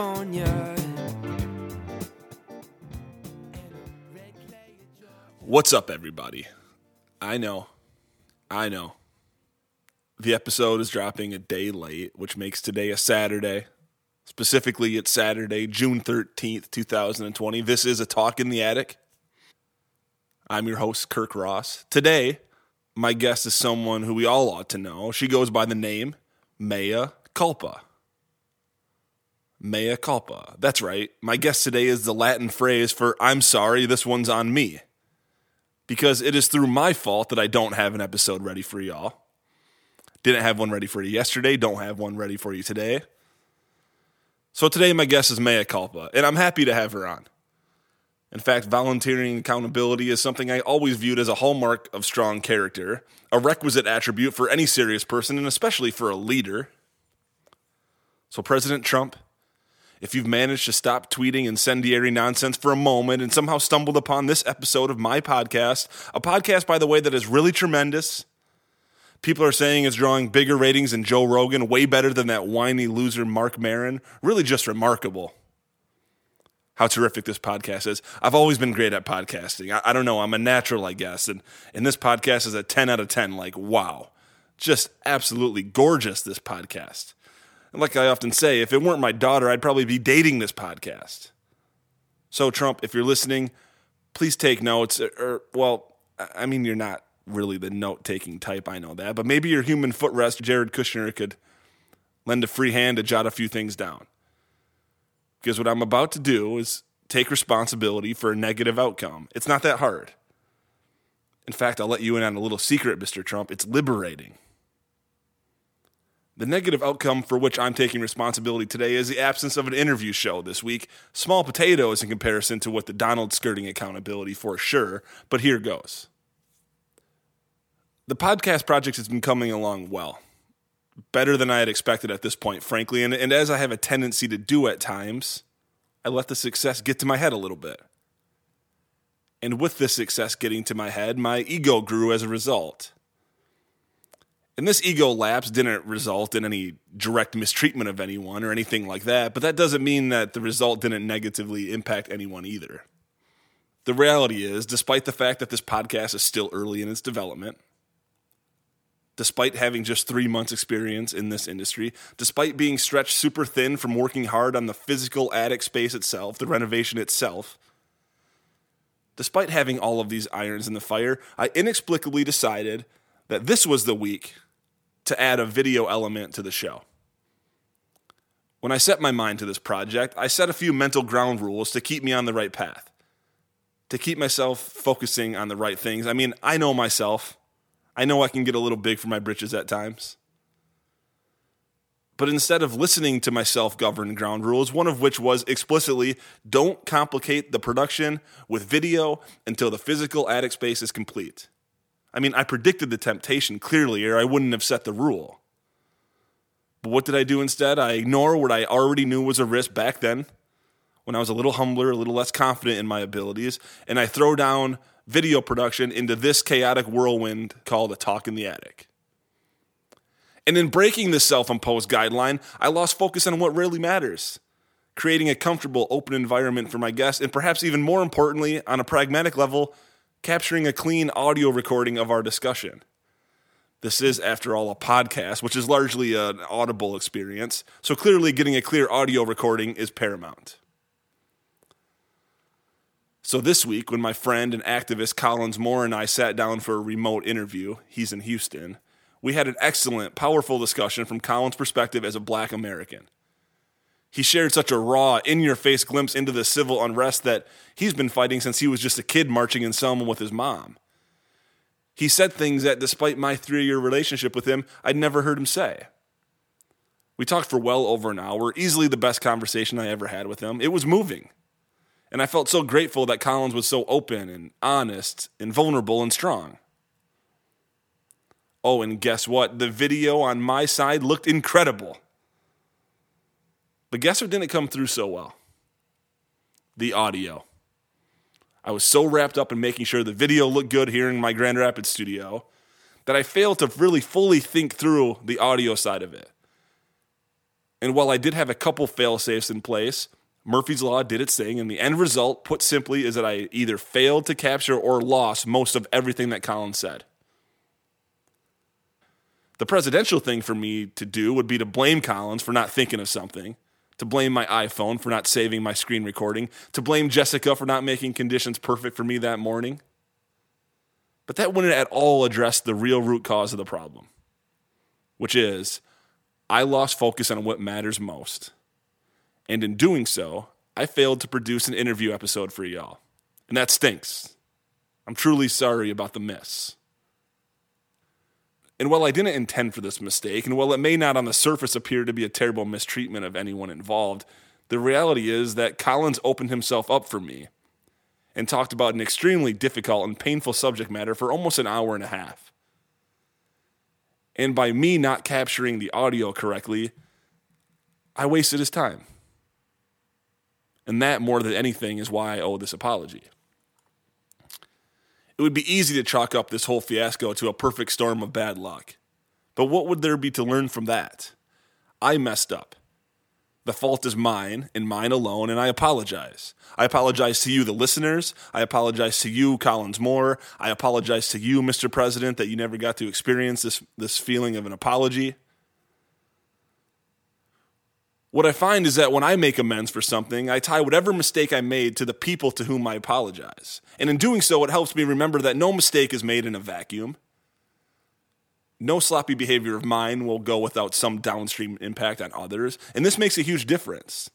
California. What's up, everybody? I know, I know. The episode is dropping a day late, which makes today a Saturday. Specifically, it's Saturday, June 13th, 2020. This is a Talk in the Attic. I'm your host, Kirk Ross. Today, my guest is someone who we all ought to know. She goes by the name Maya Culpa. Mea culpa. That's right. My guest today is the Latin phrase for I'm sorry, this one's on me. Because it is through my fault that I don't have an episode ready for y'all. Didn't have one ready for you yesterday, don't have one ready for you today. So today, my guest is Mea culpa, and I'm happy to have her on. In fact, volunteering accountability is something I always viewed as a hallmark of strong character, a requisite attribute for any serious person, and especially for a leader. So, President Trump, if you've managed to stop tweeting incendiary nonsense for a moment and somehow stumbled upon this episode of my podcast, a podcast, by the way, that is really tremendous. People are saying it's drawing bigger ratings than Joe Rogan, way better than that whiny loser Marc Maron. Really just remarkable how terrific this podcast is. I've always been great at podcasting. I, I, don't know, I'm a natural, I guess. And, and this podcast is a 10 out of 10. Like, wow. Just absolutely gorgeous, this podcast. Like I often say, if it weren't my daughter, I'd probably be dating this podcast. So, Trump, if you're listening, please take notes. Or, or well, I mean, you're not really the note taking type, I know that. But maybe your human footrest, Jared Kushner, could lend a free hand to jot a few things down. Because what I'm about to do is take responsibility for a negative outcome. It's not that hard. In fact, I'll let you in on a little secret, Mr. Trump. It's liberating. The negative outcome for which I'm taking responsibility today is the absence of an interview show this week. Small potatoes in comparison to what the Donald skirting accountability for sure, but here goes. The podcast project has been coming along well better than I had expected at this point, frankly. And, and as I have a tendency to do at times, I let the success get to my head a little bit. And with this success getting to my head, my ego grew as a result. And this ego lapse didn't result in any direct mistreatment of anyone or anything like that, but that doesn't mean that the result didn't negatively impact anyone either. The reality is, despite the fact that this podcast is still early in its development, despite having just three months' experience in this industry, despite being stretched super thin from working hard on the physical attic space itself, the renovation itself, despite having all of these irons in the fire, I inexplicably decided that this was the week to add a video element to the show. When I set my mind to this project, I set a few mental ground rules to keep me on the right path, to keep myself focusing on the right things. I mean, I know myself. I know I can get a little big for my britches at times. But instead of listening to my self governed ground rules, one of which was explicitly don't complicate the production with video until the physical attic space is complete. I mean, I predicted the temptation clearly, or I wouldn't have set the rule. But what did I do instead? I ignore what I already knew was a risk back then, when I was a little humbler, a little less confident in my abilities, and I throw down video production into this chaotic whirlwind called a talk in the attic. And in breaking this self imposed guideline, I lost focus on what really matters creating a comfortable, open environment for my guests, and perhaps even more importantly, on a pragmatic level, capturing a clean audio recording of our discussion. This is, after all, a podcast, which is largely an audible experience, so clearly getting a clear audio recording is paramount. So this week, when my friend and activist Collins Moore and I sat down for a remote interview, he's in Houston, we had an excellent, powerful discussion from Collins' perspective as a black American. He shared such a raw, in your face glimpse into the civil unrest that he's been fighting since he was just a kid marching in Selma with his mom. He said things that, despite my three year relationship with him, I'd never heard him say. We talked for well over an hour, easily the best conversation I ever had with him. It was moving. And I felt so grateful that Collins was so open and honest and vulnerable and strong. Oh, and guess what? The video on my side looked incredible. But guess what didn't come through so well? The audio. I was so wrapped up in making sure the video looked good here in my Grand Rapids studio that I failed to really fully think through the audio side of it. And while I did have a couple fail safes in place, Murphy's Law did its thing, and the end result, put simply, is that I either failed to capture or lost most of everything that Collins said. The presidential thing for me to do would be to blame Collins for not thinking of something, to blame my iPhone for not saving my screen recording, to blame Jessica for not making conditions perfect for me that morning. But that wouldn't at all address the real root cause of the problem, which is I lost focus on what matters most. And in doing so, I failed to produce an interview episode for y'all. And that stinks. I'm truly sorry about the miss. And while I didn't intend for this mistake, and while it may not on the surface appear to be a terrible mistreatment of anyone involved, the reality is that Collins opened himself up for me and talked about an extremely difficult and painful subject matter for almost an hour and a half. And by me not capturing the audio correctly, I wasted his time. And that, more than anything, is why I owe this apology. It would be easy to chalk up this whole fiasco to a perfect storm of bad luck. But what would there be to learn from that? I messed up. The fault is mine and mine alone, and I apologize. I apologize to you, the listeners. I apologize to you, Collins Moore. I apologize to you, Mr. President, that you never got to experience this, this feeling of an apology. What I find is that when I make amends for something, I tie whatever mistake I made to the people to whom I apologize. And in doing so, it helps me remember that no mistake is made in a vacuum. No sloppy behavior of mine will go without some downstream impact on others. And this makes a huge difference.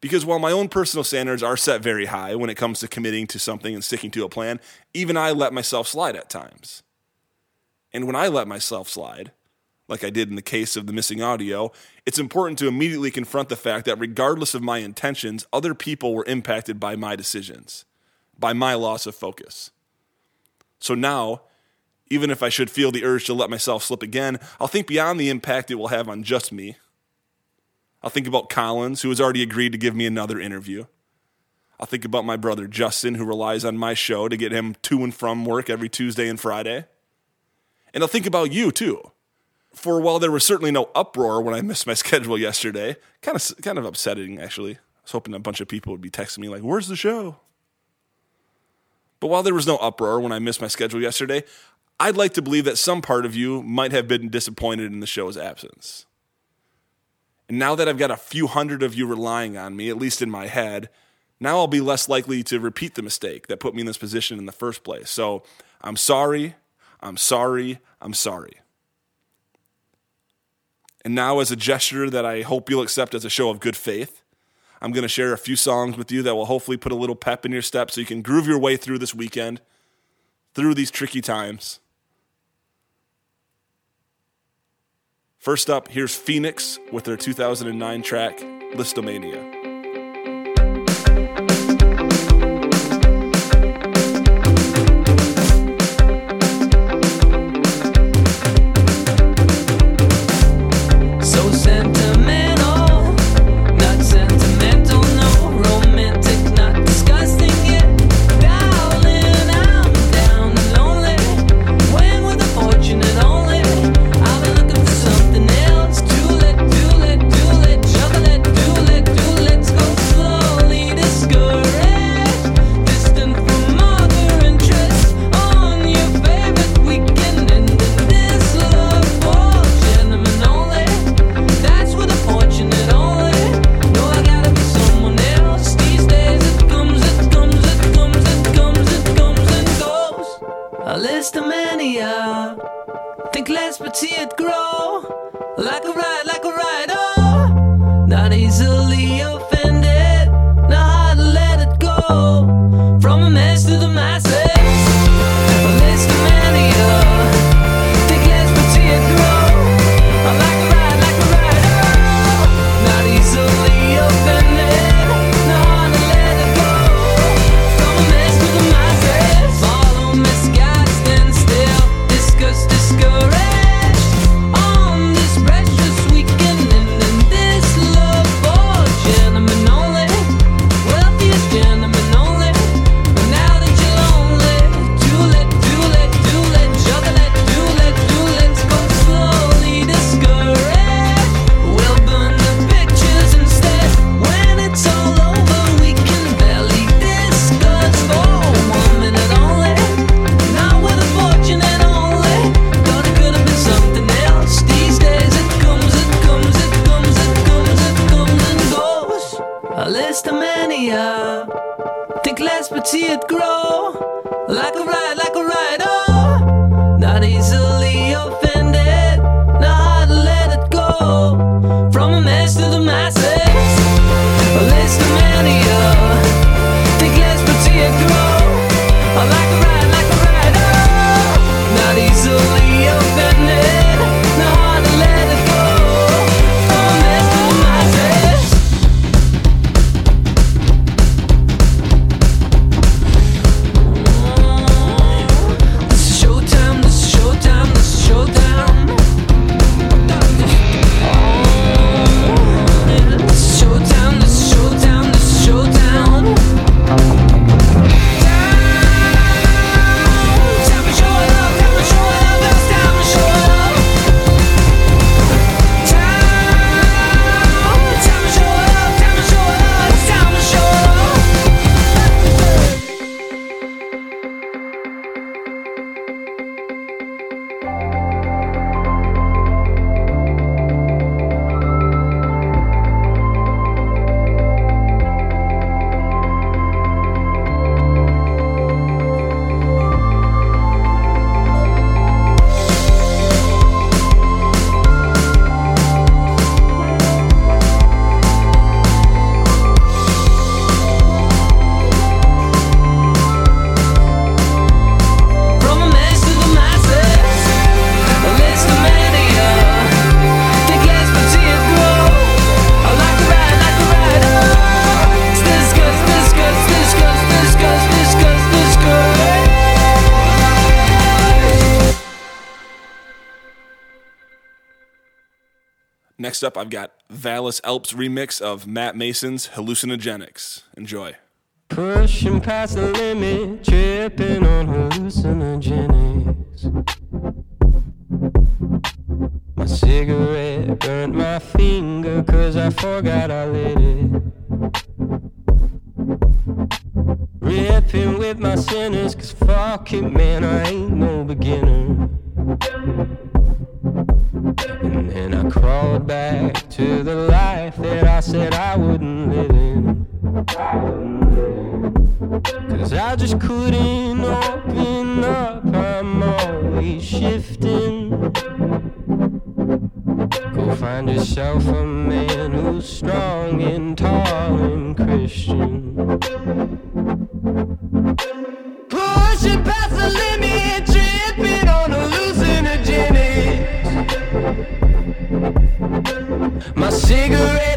Because while my own personal standards are set very high when it comes to committing to something and sticking to a plan, even I let myself slide at times. And when I let myself slide, like I did in the case of the missing audio, it's important to immediately confront the fact that regardless of my intentions, other people were impacted by my decisions, by my loss of focus. So now, even if I should feel the urge to let myself slip again, I'll think beyond the impact it will have on just me. I'll think about Collins, who has already agreed to give me another interview. I'll think about my brother Justin, who relies on my show to get him to and from work every Tuesday and Friday. And I'll think about you, too for while there was certainly no uproar when I missed my schedule yesterday, kind of kind of upsetting actually. I was hoping a bunch of people would be texting me like, "Where's the show?" But while there was no uproar when I missed my schedule yesterday, I'd like to believe that some part of you might have been disappointed in the show's absence. And now that I've got a few hundred of you relying on me, at least in my head, now I'll be less likely to repeat the mistake that put me in this position in the first place. So I'm sorry, I'm sorry, I'm sorry. And now, as a gesture that I hope you'll accept as a show of good faith, I'm going to share a few songs with you that will hopefully put a little pep in your step so you can groove your way through this weekend, through these tricky times. First up, here's Phoenix with their 2009 track, Lisztomania. Next up, I've got Vallis Alps remix of Matt Maeson's Hallucinogenics. Enjoy. Pushing past the limit, tripping on hallucinogenics. My cigarette burnt my finger, cause I forgot I lit it. Ripping with my sinners, cause fuck it, man, I ain't no beginner. And then I crawled back to the life that I said I wouldn't live in. Cause I just couldn't open up, I'm always shifting. Go find yourself a man who's strong and tall and Christian. Push it past the limit. cigarette.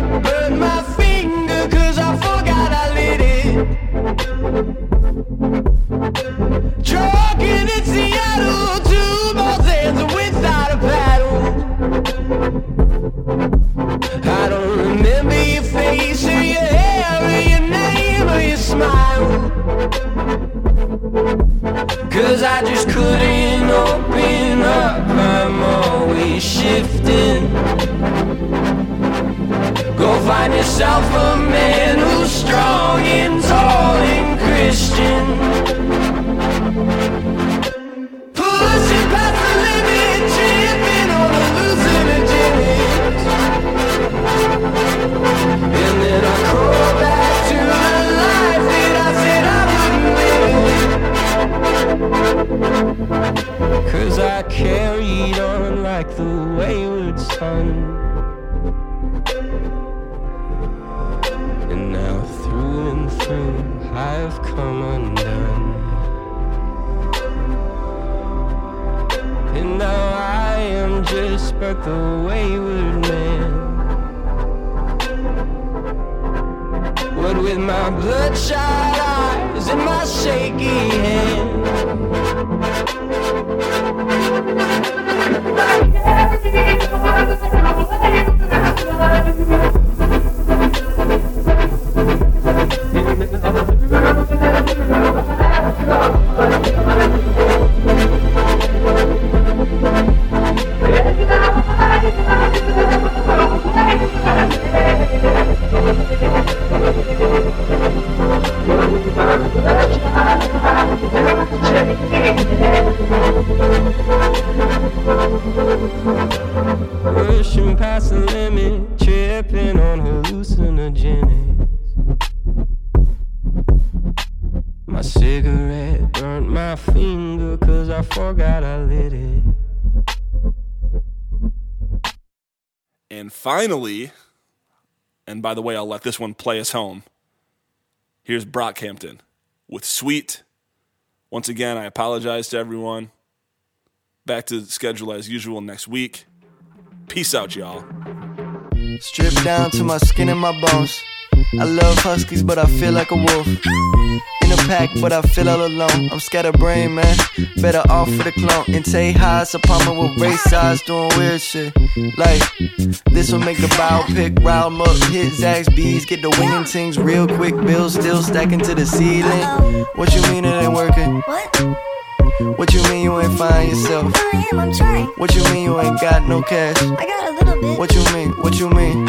the wayward man. What with my bloodshot eyes and my shaky hand. Rushing past the limit, tripping on hallucinogens. My cigarette burnt my finger, cause I forgot I lit it. And finally, and by the way, I'll let this one play us home. Here's Brockhampton with Sweet. Once again, I apologize to everyone. Back to schedule as usual next week. Peace out, y'all. Stripped down to my skin and my bones. I love huskies, but I feel like a wolf. In a pack, but I feel all alone. I'm scatterbrained, man. Better off for the clone. In Tay Highs, apartment with race eyes, doing weird shit. Like, this will make the biopic. round up, hit Zaxby's, get the winging things real quick. Bills still stacking to the ceiling. What you mean it ain't working? What? What you mean you ain't find yourself? I am, I'm trying. What you mean you ain't got no cash? I got a little bit. What you mean? What you mean?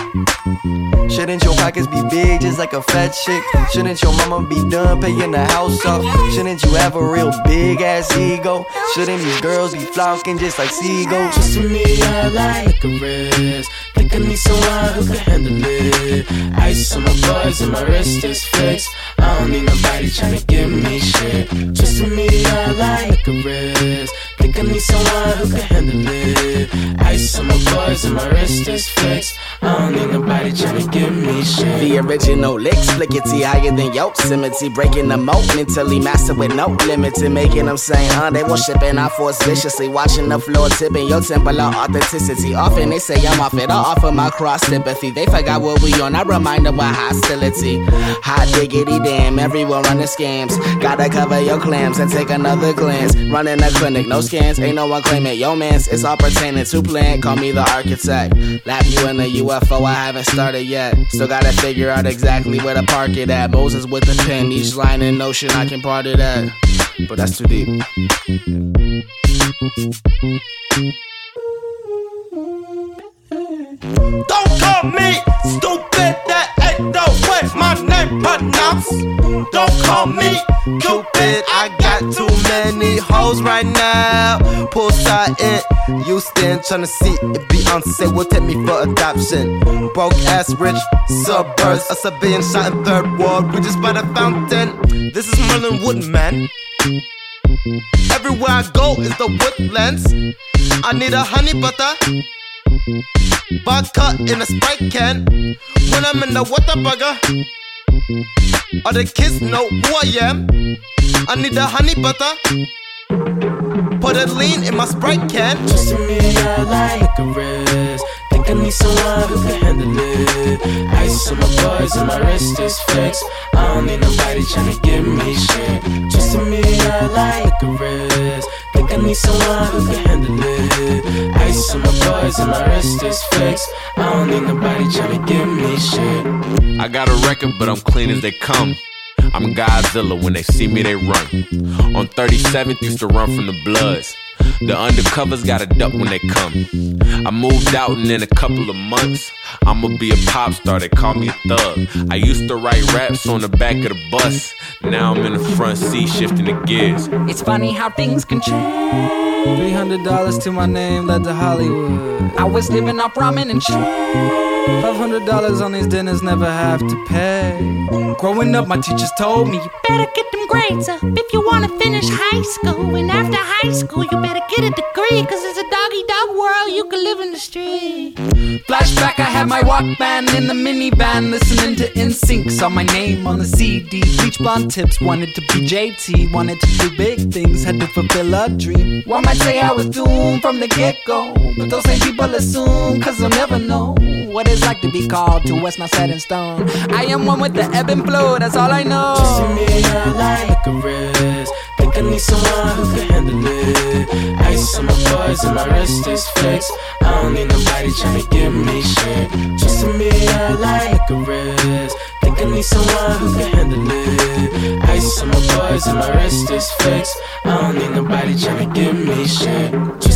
Shouldn't your pockets be big just like a fat chick? Shouldn't your mama be done paying the house off? Shouldn't you have a real big ass ego? Shouldn't these girls be flocking just like seagulls? Just to me, I like a wrist. I need someone who can handle it. Ice on my buzz and my wrist is fixed. I don't need nobody tryna give me shit. To me, I like a wrist. Think I need someone who can handle it. Ice on my buzz and my wrist is fixed. I don't need nobody tryna give me shit. The original licks, flickety higher than Yosemite. Breaking the moat mentally, master with no limit to making them say, uh, they worshiping our force viciously. Watching the floor tipping your temple of authenticity. Often they say I'm off it, I offer my cross sympathy. They forgot what we on, I remind them of hostility. Hot diggity damn, everyone running scams. Gotta cover your clams and take another glance. Running a clinic, no ain't no one claiming yo mans. It's all pertaining to plan, call me the architect. Lap you in a UFO, I haven't started yet. Still gotta figure out exactly where to park it at. Moses with the pen, each line in ocean I can part it at. But that's too deep. Don't call me stupid, that ain't the way my name pronounced. Don't call me Cupid, I got too many hoes right now. Poolside in Houston, tryna see if Beyonce will take me for adoption. Broke ass rich suburbs, a civilian shot in third world, we just by the fountain. This is Merlyn Woodman. Everywhere I go is the woodlands. I need a honey butter. Vodka in a Sprite can. When I'm in the Whataburger, all the kids know who I am. I need the honey butter. Put a lean in my Sprite can. Just to me, I like wrist. Think I need someone who can handle it. Ice on my buzz and my wrist is fixed. I don't need nobody tryna give me shit. Just to me, I like I need someone who can handle it. Ice on my buzz and my wrist is fixed. I don't need nobody tryna give me shit. I got a record, but I'm clean as they come. I'm Godzilla, when they see me, they run. On 37th, used to run from the Bloods. The undercovers gotta duck when they come. I moved out, and in a couple of months, I'ma be a pop star. They call me a thug. I used to write raps on the back of the bus. Now I'm in the front seat, shifting the gears. It's funny how things can change. Three hundred dollars to my name led to Hollywood. I was living off ramen and shit. Five hundred dollars on these dinners, never have to pay. Growing up, my teachers told me, You better get them grades up if you wanna finish high school. And after high school, you better get a degree, cause it's a doggy dog world, you can live in the street. Flashback, I had my Walkman in the minivan, listening to NSYNC. Saw my name on the CD. Bleach blonde tips, wanted to be JT, wanted to do big things, had to fulfill a dream. One might say I was doomed from the get go, but those same people assume, cause they'll never know what it's like to be called to what's not set in stone. I am one with the ebb and flow, that's all I know. Just to me, I like a wrist. Think I need someone who can handle it. Ice on my buzz and my wrist is fixed. I don't need nobody tryna give me shit. Just to me, I like a wrist. I need someone who can handle it. Ice on my buzz and my wrist is fixed. I don't need nobody tryna give me shit.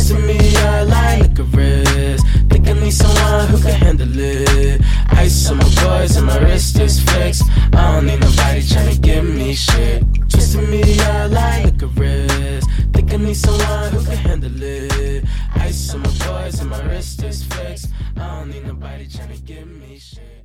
To me, I like a wrist. Think I need someone who can handle it. Ice on my buzz and my wrist is fixed. I don't need nobody tryna give me shit. To me, I like a wrist. Think I need someone who can handle it. Ice on my buzz and my wrist is fixed. I don't need nobody tryna give me shit.